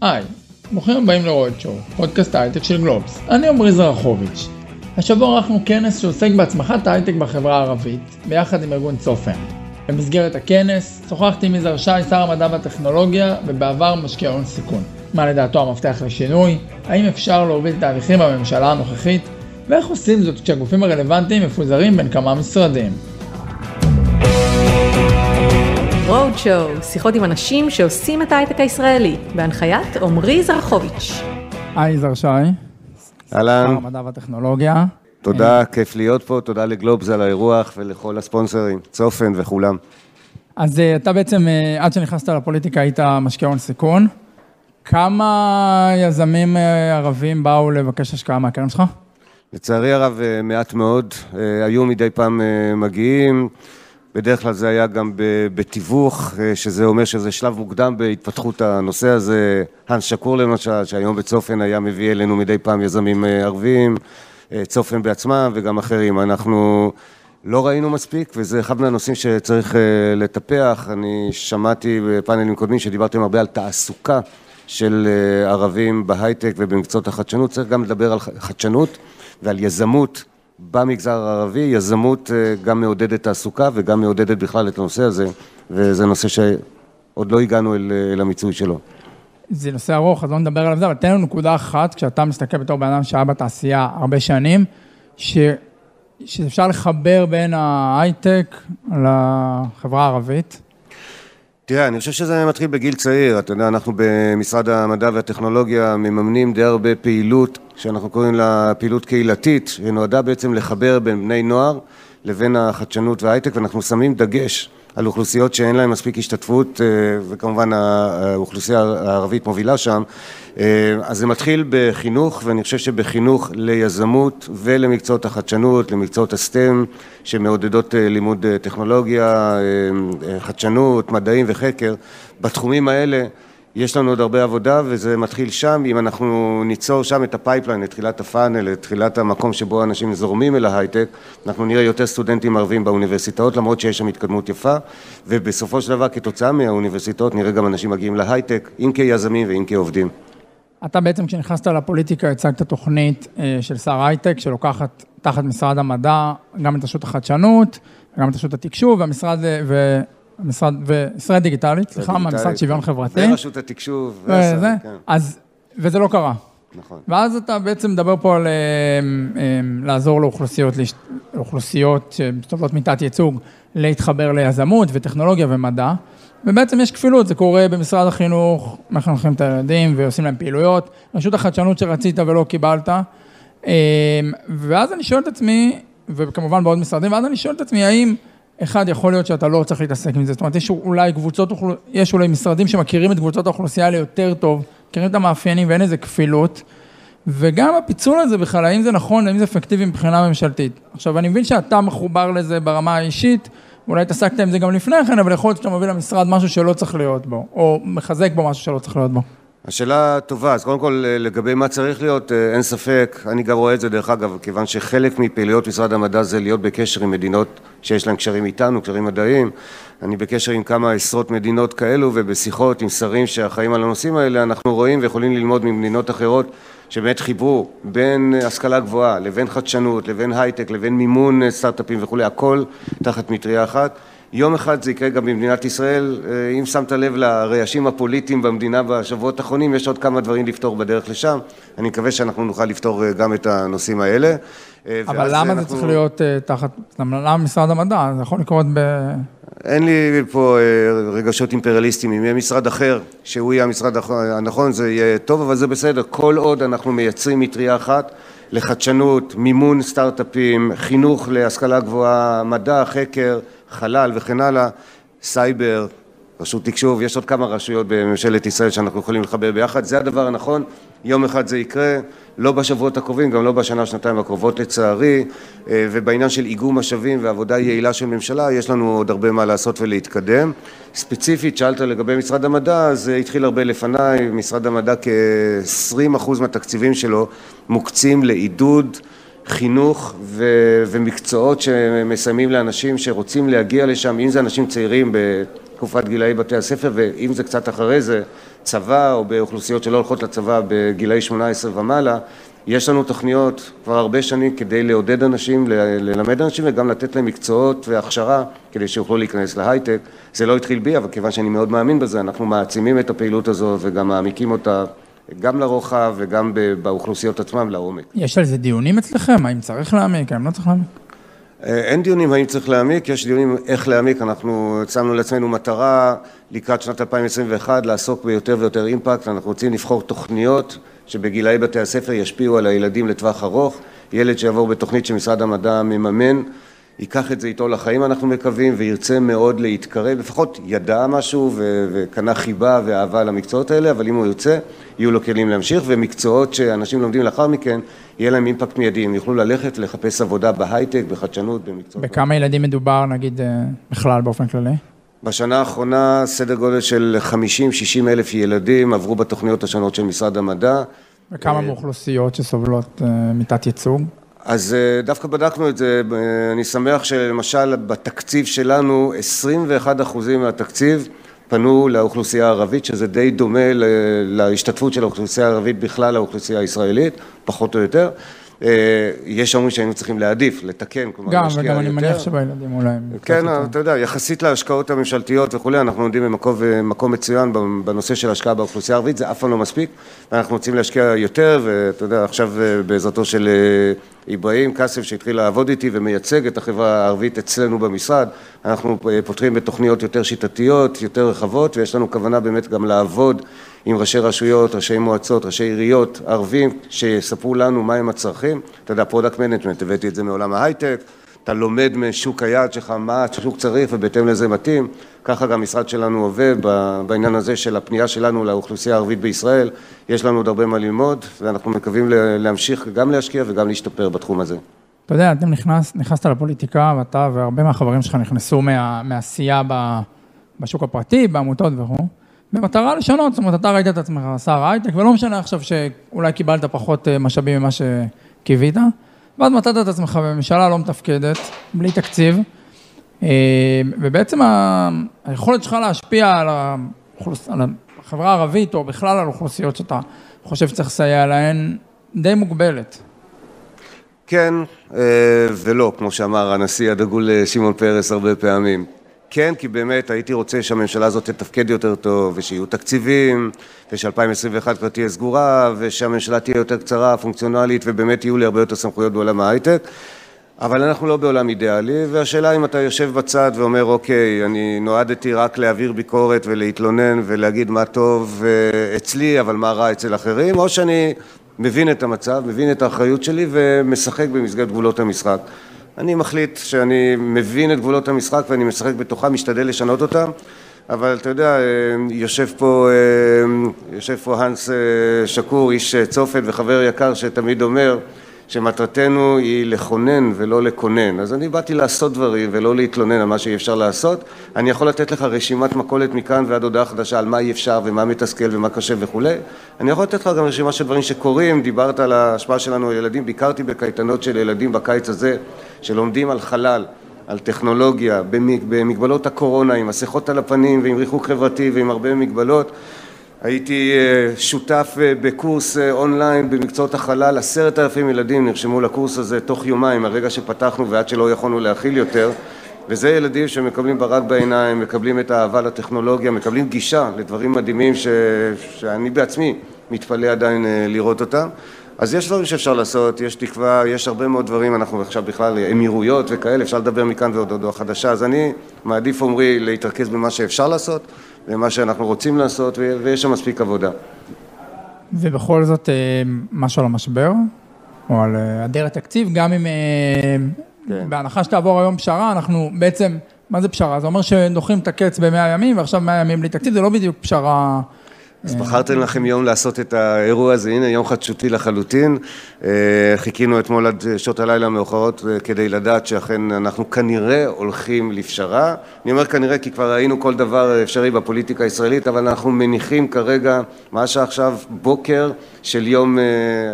היי, ברוכים הבאים לרוד שואו, פודקאסט ההייטק של גלובס. אני עמרי זרחוביץ'. השבוע ערכנו כנס שעוסק בהצמחת ההייטק בחברה הערבית, ביחד עם ארגון צופן. במסגרת הכנס, שוחחתי עם יזהר שי, שר המדע והטכנולוגיה, ובעבר משקיע הון סיכון. מה לדעתו המפתח לשינוי, האם אפשר להוביל תהליכים בממשלה הנוכחית, ואיך עושים זאת כשהגופים הרלוונטיים מפוזרים בין כמה משרדים. רודשואו, שיחות עם אנשים שעושים את ההייטק הישראלי, בהנחיית עמרי זרחוביץ'. היי יזהר שי, שר אהלן, המדע והטכנולוגיה. תודה, כיף להיות פה, תודה לגלובס על האירוח ולכל הספונסרים, צופן וכולם. אז אה, אתה בעצם, אה, עד שנכנסת לפוליטיקה היית משקיע הון סיכון. כמה יזמים אה, ערבים באו לבקש השקעה מהקרן שלך? לצערי הרב, מעט מאוד, היו מדי פעם מגיעים, בדרך כלל זה היה גם בתיווך, אה, שזה אומר שזה שלב מוקדם בהתפתחות הנושא הזה. האנס שקור למשל, שהיום בצופן היה מביא אלינו מדי פעם יזמים אה, ערבים, אה, צופן בעצמם וגם אחרים. אנחנו לא ראינו מספיק, וזה אחד מהנושאים שצריך לטפח. אני שמעתי בפאנלים קודמים שדיברתם הרבה על תעסוקה של ערבים בהייטק ובמקצועות החדשנות. צריך גם לדבר על חדשנות ועל יזמות במגזר הערבי. יזמות אה, גם מעודדת תעסוקה וגם מעודדת בכלל את הנושא הזה, וזה נושא שעוד לא הגענו אל, אה, אל המיצוי שלו. זה נושא ארוך, אז לא נדבר עליו זה, אבל תן לנו נקודה אחת, כשאתה מסתכל בתור בן אדם שהיה בתעשייה הרבה שנים, ש... שאפשר לחבר בין ההייטק לחברה הערבית. תראה, אני חושב שזה מתחיל בגיל צעיר. אתה יודע, אנחנו במשרד המדע והטכנולוגיה מממנים די הרבה פעילות, שאנחנו קוראים לה פעילות קהילתית, שנועדה בעצם לחבר בין בני נוער לבין החדשנות וההייטק, ואנחנו שמים דגש על אוכלוסיות שאין להן מספיק השתתפות, אה, וכמובן האוכלוסייה הערבית מובילה שם. אה, אז זה מתחיל בחינוך, ואני חושב שבחינוך ליזמות ולמקצועות החדשנות, למקצועות ה STEM, שמעודדות אה, לימוד טכנולוגיה, חדשנות, מדעים וחקר. בתחומים האלה יש לנו עוד הרבה עבודה, וזה מתחיל שם. אם אנחנו ניצור שם את ה pipeline, את תחילת ה funnel, את תחילת המקום שבו אנשים זורמים אל ההייטק, אנחנו נראה יותר סטודנטים ערבים באוניברסיטאות, למרות שיש שם התקדמות יפה, ובסופו של דבר, כתוצאה מהאוניברסיטאות, נראה גם אנשים מגיעים להייטק, אם כיזמים ואם כעובדים. אתה בעצם כשנכנסת לפוליטיקה הצגת תוכנית אה, של שר הייטק שלוקחת תחת משרד המדע גם את רשות החדשנות, גם את רשות התקשוב והמשרד, אה, והמשרד, וישראל דיגיטלית, סליחה, מהמשרד שוויון כן. חברתי. ורשות התקשוב, וזה, והשר, כן, אז, וזה לא קרה. נכון. ואז אתה בעצם מדבר פה על אה, אה, לעזור לאוכלוסיות, לאוכלוסיות שסובלות מתת ייצוג, להתחבר ליזמות וטכנולוגיה ומדע. ובעצם יש כפילות, זה קורה במשרד החינוך, מחנכים את הילדים ועושים להם פעילויות, רשות החדשנות שרצית ולא קיבלת. אה, ואז אני שואל את עצמי, וכמובן בעוד משרדים, ואז אני שואל את עצמי, האם אחד, יכול להיות שאתה לא צריך להתעסק עם זה, זאת אומרת, יש אולי קבוצות, יש אולי משרדים שמכירים את קבוצות האוכלוסייה האלה יותר טוב, מכירים את המאפיינים ואין איזה כפילות, וגם הפיצול הזה בכלל, האם זה נכון, האם זה אפקטיבי מבחינה ממשלתית. עכשיו, אני מבין שאתה מחובר לזה ברמה האישית, אולי התעסקת עם זה גם לפני כן, אבל יכול להיות שאתה מביא למשרד משהו שלא צריך להיות בו, או מחזק בו משהו שלא צריך להיות בו. השאלה טובה, אז קודם כל לגבי מה צריך להיות, אה, אין ספק, אני גם רואה את זה דרך אגב, כיוון שחלק מפעילויות משרד המדע זה להיות בקשר עם מדינות שיש להן קשרים איתנו, קשרים מדעיים, אני בקשר עם כמה עשרות מדינות כאלו ובשיחות עם שרים שאחראים על הנושאים האלה, אנחנו רואים ויכולים ללמוד ממדינות אחרות שבאמת חיברו בין השכלה גבוהה לבין חדשנות, לבין הייטק, לבין מימון אה, סטארט-אפים וכולי, הכל תחת מטריה אחת. יום אחד זה יקרה גם במדינת ישראל, אה, אם שמת לב לרעשים הפוליטיים במדינה בשבועות האחרונים, יש עוד כמה דברים לפתור בדרך לשם, אני מקווה שאנחנו נוכל לפתור אה, גם את הנושאים האלה. אה, אבל למה זה אנחנו- צריך להיות תחת, למה משרד המדע? זה יכול לקרות ב... אין לי פה רגשות אימפריאליסטיים, אם יהיה משרד אחר, שהוא יהיה המשרד הנכון, זה יהיה טוב, אבל זה בסדר, כל עוד אנחנו מייצרים מטריה אחת לחדשנות, מימון סטארט-אפים, חינוך להשכלה גבוהה, מדע, חקר, חלל וכן הלאה, סייבר, רשות תקשוב, יש עוד כמה רשויות בממשלת ישראל שאנחנו יכולים לחבר ביחד, זה הדבר הנכון, יום אחד זה יקרה, לא בשבועות הקרובים, גם לא בשנה, שנתיים הקרובות לצערי, אה, ובעניין של איגום משאבים ועבודה יעילה של ממשלה, יש לנו עוד הרבה מה לעשות ולהתקדם. ספציפית, שאלת לגבי משרד המדע, זה התחיל הרבה לפניי, משרד המדע כ-20% מהתקציבים שלו מוקצים לעידוד חינוך ו- ומקצועות שמסיימים לאנשים שרוצים להגיע לשם, אם זה אנשים צעירים בתקופת גילאי בתי הספר, ואם זה קצת אחרי זה, בצבא או באוכלוסיות שלא הולכות לצבא בגילאי 18 ומעלה, יש לנו תוכניות כבר הרבה שנים כדי לעודד אנשים, ללמד אנשים וגם לתת להם מקצועות והכשרה כדי שיוכלו להיכנס להייטק. זה לא התחיל בי, אבל כיוון שאני מאוד מאמין בזה, אנחנו מעצימים את הפעילות הזו וגם מעמיקים אותה גם לרוחב וגם באוכלוסיות עצמם לעומק. יש על זה דיונים אצלכם? האם צריך להעמיק? האם לא צריך להעמיק? אה, אין דיונים האם צריך להעמיק, יש דיונים איך להעמיק, אנחנו הצמנו לעצמנו מטרה לקראת שנת 2021 לעסוק ביותר ויותר אימפקט, אנחנו רוצים לבחור תוכניות שבגילאי בתי הספר ישפיעו על הילדים לטווח ארוך, ילד שיעבור בתוכנית שמשרד המדע מממן ייקח את זה איתו לחיים אנחנו מקווים וירצה מאוד להתקרב, לפחות ידע משהו וקנה חיבה ואהבה למקצועות האלה, אבל אם הוא ירצה יהיו לו כלים להמשיך ומקצועות שאנשים לומדים לאחר מכן יהיה להם אימפקט מיידי, הם יוכלו ללכת לחפש עבודה בהייטק, בחדשנות, במקצועות. בכמה ילדים מדובר נגיד אה, בכלל באופן כללי? בשנה האחרונה סדר גודל של 50-60 אלף ילדים עברו בתוכניות השונות של משרד המדע. וכמה מאוכלוסיות שסובלות אה, מתת ייצוג? אז אה, דווקא בדקנו את זה, אני שמח שלמשל בתקציב שלנו 21 אחוזים מהתקציב פנו לאוכלוסייה הערבית, שזה די דומה להשתתפות של האוכלוסייה הערבית בכלל לאוכלוסייה הישראלית, פחות או יותר. אה, יש אומרים שהיינו צריכים להעדיף, לתקן, כלומר גם, להשקיע יותר. גם, וגם אני מניח שבילדים אולי... כן, אתה יודע, יחסית להשקעות הממשלתיות וכולי, אנחנו עומדים במקום מצוין בנושא של השקעה באוכלוסייה הערבית, זה אף פעם לא מספיק, ואנחנו רוצים להשקיע יותר, ואתה יודע, עכשיו אה, בעזרתו של אה, אברהים קאסם שהתחיל לעבוד איתי ומייצג את החברה הערבית אצלנו במשרד, אנחנו פותחים בתוכניות יותר שיטתיות, יותר רחבות, ויש לנו כוונה באמת גם לעבוד עם ראשי רשויות, ראשי מועצות, ראשי עיריות, ערבים, שיספרו לנו מהם הצרכים. אתה יודע, product management, הבאתי את זה מעולם ההייטק, אתה לומד משוק היעד שלך מה השוק צריך ובהתאם לזה מתאים. ככה גם המשרד שלנו עובד בעניין הזה של הפנייה שלנו לאוכלוסייה הערבית בישראל. יש לנו עוד הרבה מה ללמוד, ואנחנו מקווים להמשיך גם להשקיע וגם להשתפר בתחום הזה. אתה יודע, אתם נכנס, נכנסת לפוליטיקה, ואתה והרבה מהחברים שלך נכנסו מה, מעשייה בשוק הפרטי, בעמותות וכו'. במטרה לשנות, זאת אומרת, אתה ראית את עצמך שר הייטק, ולא משנה עכשיו שאולי קיבלת פחות אה, משאבים ממה שקיווית, ואז מצאת את עצמך בממשלה לא מתפקדת, בלי תקציב, אה, ובעצם היכולת שלך להשפיע על, האוכלוס... על החברה הערבית, או בכלל על אוכלוסיות שאתה חושב שצריך לסייע להן, די מוגבלת. כן אה, ולא, כמו שאמר הנשיא הדגול שמעון פרס הרבה פעמים. כן, כי באמת הייתי רוצה שהממשלה הזאת תתפקד יותר טוב, ושיהיו תקציבים, וש-2021 כבר תהיה סגורה, ושהממשלה תהיה יותר קצרה, פונקציונלית, ובאמת יהיו לי הרבה יותר סמכויות בעולם ההייטק. אבל אנחנו לא בעולם אידיאלי, והשאלה אם אתה יושב בצד ואומר, אוקיי, אני נועדתי רק להעביר ביקורת ולהתלונן ולהגיד מה טוב אה, אצלי, אבל מה רע אצל אחרים, או שאני מבין את המצב, מבין את האחריות שלי ומשחק במסגרת גבולות המשחק. אני מחליט שאני מבין את גבולות המשחק ואני משחק בתוכם, משתדל לשנות אותם, אבל אתה יודע, אה, יושב פה, אה, יושב פה הנס אה, שקור, איש צופת וחבר יקר שתמיד אומר שמטרתנו היא לכונן ולא לקונן. אז אני באתי לעשות דברים ולא להתלונן על מה שאי אפשר לעשות. אני יכול לתת לך רשימת מכולת מכאן ועד הודעה חדשה על מה אי אפשר ומה מתסכל ומה קשה וכולי. אני יכול לתת לך גם רשימה של דברים שקורים, דיברת על ההשפעה שלנו על ילדים, ביקרתי בקייטנות של ילדים בקיץ הזה שלומדים על חלל, על טכנולוגיה, במגבלות הקורונה, עם מסכות על הפנים ועם ריחוק חברתי ועם הרבה מגבלות. הייתי אה, שותף אה, בקורס אה, אונליין במקצועות החלל, עשרת אלפים ילדים נרשמו לקורס הזה תוך יומיים, הרגע שפתחנו ועד שלא יכולנו להכיל יותר. וזה ילדים שמקבלים ברק בעיניים, מקבלים את האהבה לטכנולוגיה, מקבלים גישה לדברים מדהימים ש... שאני בעצמי מתפלא עדיין לראות אותם אז יש דברים שאפשר לעשות, יש תקווה, יש הרבה מאוד דברים, אנחנו עכשיו בכלל אמירויות וכאלה, אפשר לדבר מכאן ועוד הודעה חדשה, אז אני מעדיף, עמרי, להתרכז במה שאפשר לעשות, ומה שאנחנו רוצים לעשות, ויש שם מספיק עבודה. ובכל זאת, אה, משהו על המשבר, או על אה, היעדר התקציב, גם אם, אה, כן. בהנחה שתעבור היום פשרה, אנחנו בעצם, מה זה פשרה? זה אומר שדוחים את הקץ במאה ימים, ועכשיו מאה ימים בלי תקציב, זה לא בדיוק פשרה... אז בחרתם לכם יום לעשות את האירוע הזה, הנה יום חדשותי לחלוטין. אה, חיכינו אתמול עד שעות הלילה המאוחרות אה, כדי לדעת שאכן אנחנו כנראה הולכים לפשרה. אני אומר כנראה כי כבר ראינו כל דבר אפשרי בפוליטיקה הישראלית, אבל אנחנו מניחים כרגע, מה שעכשיו בוקר של יום, אה,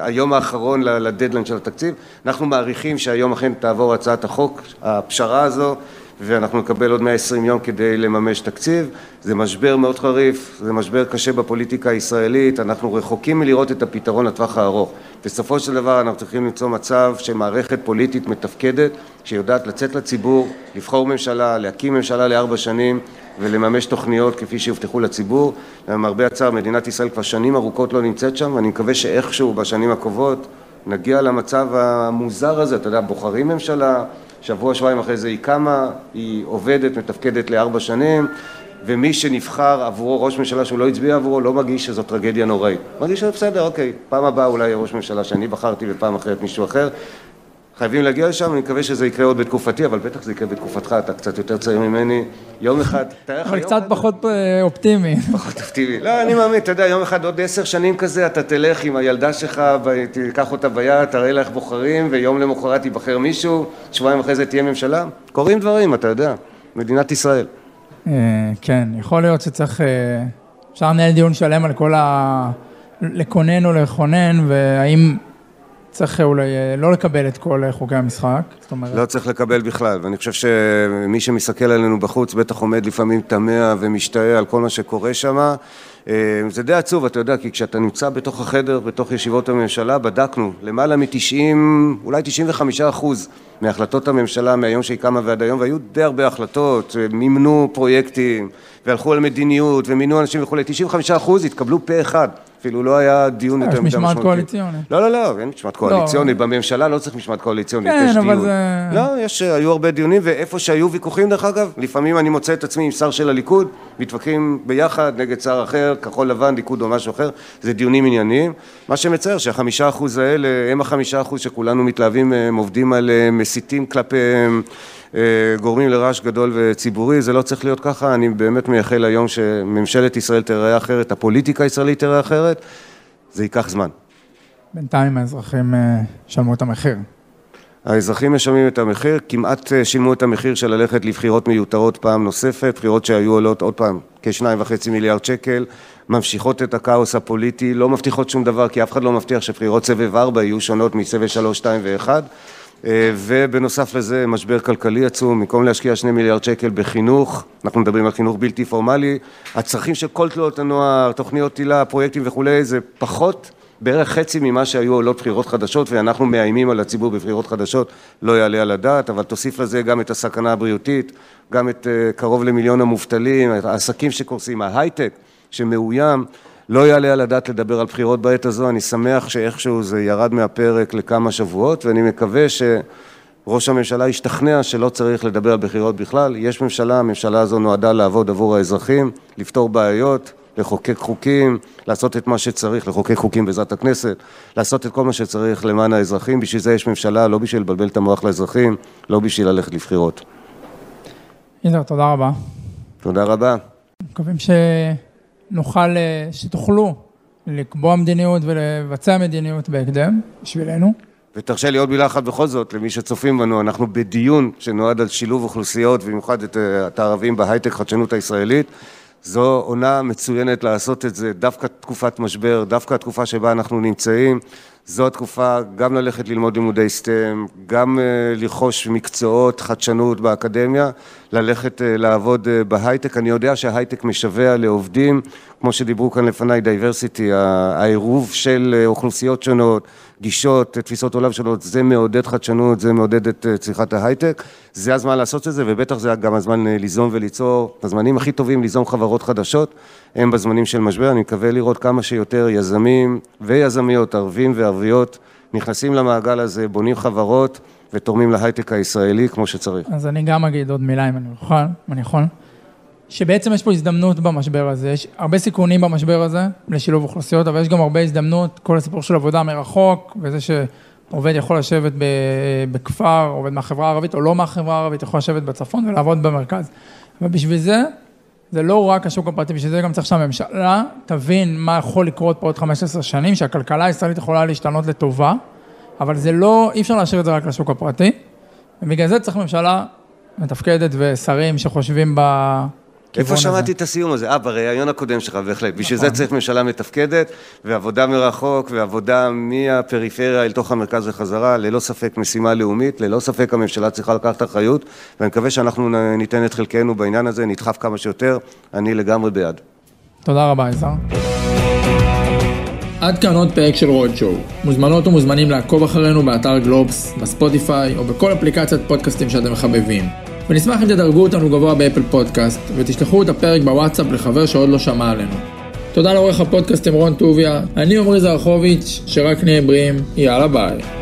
היום האחרון לדדליין של התקציב. אנחנו מעריכים שהיום אכן תעבור הצעת החוק, הפשרה הזו. ואנחנו נקבל עוד 120 יום כדי לממש תקציב. זה משבר מאוד חריף, זה משבר קשה בפוליטיקה הישראלית, אנחנו רחוקים מלראות את הפתרון לטווח הארוך. בסופו של דבר אנחנו צריכים למצוא מצב שמערכת פוליטית מתפקדת, שיודעת לצאת לציבור, לבחור ממשלה, להקים ממשלה לארבע שנים ולממש תוכניות כפי שהובטחו לציבור. למרבה הצער מדינת ישראל כבר שנים ארוכות לא נמצאת שם ואני מקווה שאיכשהו בשנים הקרובות נגיע למצב המוזר הזה, אתה יודע, בוחרים ממשלה, שבוע שבועיים אחרי זה היא קמה, היא עובדת, מתפקדת לארבע שנים ומי שנבחר עבורו ראש ממשלה שהוא לא הצביע עבורו לא מרגיש שזו טרגדיה נוראית. מרגיש שבסדר, אוקיי, פעם הבאה אולי יהיה ראש ממשלה שאני בחרתי ופעם אחרת מישהו אחר. חייבים להגיע לשם, אני מקווה שזה יקרה עוד בתקופתי, אבל בטח זה יקרה בתקופתך, אתה קצת יותר צעיר ממני. יום אחד, תאר לך אבל קצת פחות אה, אופטימי. פחות אופטימי. לא, אני מאמין, אתה יודע, יום אחד, עוד עשר שנים כזה, אתה תלך עם הילדה שלך, תיקח אותה ביד, תראה לה איך בוחרים, ויום למחרת ייבחר מישהו, שבועיים אחרי זה תהיה ממשלה. קורים דברים, אתה יודע, מדינת ישראל. אה, כן, יכול להיות שצריך, אה, אפשר לנהל דיון שלם על כל ה... לקונן או לכונן, והאם צריך אולי אה, לא לקבל את כל חוקי המשחק, זאת אומרת... לא צריך לקבל בכלל, ואני חושב שמי שמסתכל עלינו בחוץ בטח עומד לפעמים תמה ומשתאה על כל מה שקורה שם. זה די עצוב, אתה יודע, כי כשאתה נמצא בתוך החדר, בתוך ישיבות הממשלה, בדקנו למעלה מ-90, אולי 95 אחוז מהחלטות הממשלה מהיום שהיא קמה ועד היום, והיו די הרבה החלטות, מימנו פרויקטים, והלכו על מדיניות, ומינו אנשים וכולי, 95 אחוז התקבלו פה אחד. אפילו לא היה דיון יותר מדי משמעותי. יש משמעת קואליציונית. לא, לא, לא, אין משמעת קואליציונית. לא. בממשלה לא צריך משמעת קואליציונית, כן, אבל דיון. זה... לא, יש, היו הרבה דיונים, ואיפה שהיו ויכוחים, דרך אגב, לפעמים אני מוצא את עצמי עם שר של הליכוד, מתווכחים ביחד נגד שר אחר, כחול לבן, ליכוד או משהו אחר, זה דיונים ענייניים. מה שמצער, שהחמישה אחוז האלה, הם החמישה אחוז שכולנו מתלהבים, הם עובדים עליהם, מסיתים כלפיהם. אה, גורמים לרעש גדול וציבורי, זה לא צריך להיות ככה, אני באמת מייחל היום שממשלת ישראל תראה אחרת, הפוליטיקה הישראלית תראה אחרת, זה ייקח זמן. בינתיים האזרחים אה, שלמו את המחיר. האזרחים משלמים את המחיר, כמעט אה, שילמו את המחיר של ללכת לבחירות מיותרות פעם נוספת, בחירות שהיו עולות עוד פעם כשניים וחצי מיליארד שקל, ממשיכות את הכאוס הפוליטי, לא מבטיחות שום דבר כי אף אחד לא מבטיח שבחירות סבב 4 יהיו שונות מסבב 3, 2 ו-1 אה, ובנוסף לזה משבר כלכלי עצום, במקום להשקיע שני מיליארד שקל בחינוך, אנחנו מדברים על חינוך בלתי פורמלי, הצרכים של כל תלויות הנוער, תוכניות תהילה, פרויקטים וכולי, זה פחות בערך חצי ממה שהיו עולות בחירות חדשות ואנחנו מאיימים על הציבור בבחירות חדשות, לא יעלה על הדעת, אבל תוסיף לזה גם את הסכנה הבריאותית, גם את אה, קרוב למיליון המובטלים, העסקים שקורסים, ההייטק שמאוים לא יעלה על הדעת לדבר על בחירות בעת הזו, אני שמח שאיכשהו זה ירד מהפרק לכמה שבועות ואני מקווה שראש הממשלה ישתכנע שלא צריך לדבר על בחירות בכלל. יש ממשלה, הממשלה הזו נועדה לעבוד עבור האזרחים, לפתור בעיות, לחוקק חוקים, לעשות את מה שצריך, לחוקק חוקים בעזרת הכנסת, לעשות את כל מה שצריך למען האזרחים, בשביל זה יש ממשלה, לא בשביל לבלבל את המוח לאזרחים, לא בשביל ללכת לבחירות. הנה, תודה רבה. תודה רבה. מקווים ש... נוכל, אה, שתוכלו לקבוע מדיניות ולבצע מדיניות בהקדם בשבילנו. ותרשה לי עוד מילה אחת בכל זאת, למי שצופים בנו, אנחנו בדיון שנועד על שילוב אוכלוסיות, ובמיוחד את, אה, את הערבים בהייטק חדשנות הישראלית. זו עונה מצוינת לעשות את זה, דווקא תקופת משבר, דווקא התקופה שבה אנחנו נמצאים. זו התקופה גם ללכת ללמוד לימודי STEM, גם אה, לרכוש מקצועות חדשנות באקדמיה, ללכת אה, לעבוד אה, בהייטק. אני יודע שההייטק משווע לעובדים, כמו שדיברו כאן לפניי, diversity, העירוב של אוכלוסיות שונות, גישות, תפיסות עולם שונות, זה מעודד חדשנות, זה מעודד את צמיחת ההייטק. זה הזמן לעשות את זה, ובטח זה גם הזמן ליזום וליצור, הזמנים הכי טובים ליזום חברות חדשות, הם בזמנים של משבר. אני מקווה לראות כמה שיותר יזמים ויזמיות, ערבים וערביות, נכנסים למעגל הזה, בונים חברות ותורמים להייטק הישראלי כמו שצריך. אז אני גם אגיד עוד מילה אם אני יכול, אם אני יכול. שבעצם יש פה הזדמנות במשבר הזה, יש הרבה סיכונים במשבר הזה לשילוב אוכלוסיות, אבל יש גם הרבה הזדמנות, כל הסיפור של עבודה מרחוק, וזה שעובד יכול לשבת בכפר, עובד מהחברה הערבית או לא מהחברה הערבית, יכול לשבת בצפון ולעבוד במרכז. ובשביל זה זה לא רק השוק הפרטי, בשביל זה גם צריך שהממשלה תבין מה יכול לקרות פה עוד 15 שנים, שהכלכלה הישראלית יכולה להשתנות לטובה, אבל זה לא, אי אפשר להשאיר את זה רק לשוק הפרטי, ובגלל זה צריך ממשלה מתפקדת ושרים שחושבים איפה. שמעתי את הסיום הזה? אה, בריאיון הקודם שלך, בהחלט. בשביל זה צריך ממשלה מתפקדת, ועבודה מרחוק, ועבודה מהפריפריה אל תוך המרכז וחזרה, ללא ספק משימה לאומית, ללא ספק הממשלה צריכה לקחת אחריות, ואני מקווה שאנחנו ניתן את חלקנו בעניין הזה, נדחף כמה שיותר, אני לגמרי בעד. תודה רבה, יזהר. עד כאן עוד פרק של רודשואו. מוזמנות ומוזמנים לעקוב אחרינו באתר גלובס, בספוטיפיי או בכל אפליקציית פודקאסטים שאתם מחבבים. ונשמח אם תדרגו אותנו גבוה באפל פודקאסט, ותשלחו את הפרק בוואטסאפ לחבר שעוד לא שמע עלינו. תודה לעורך הפודקאסטים רון טוביה, אני עמרי זרחוביץ', שרק נהיה בריאים, יאללה ביי.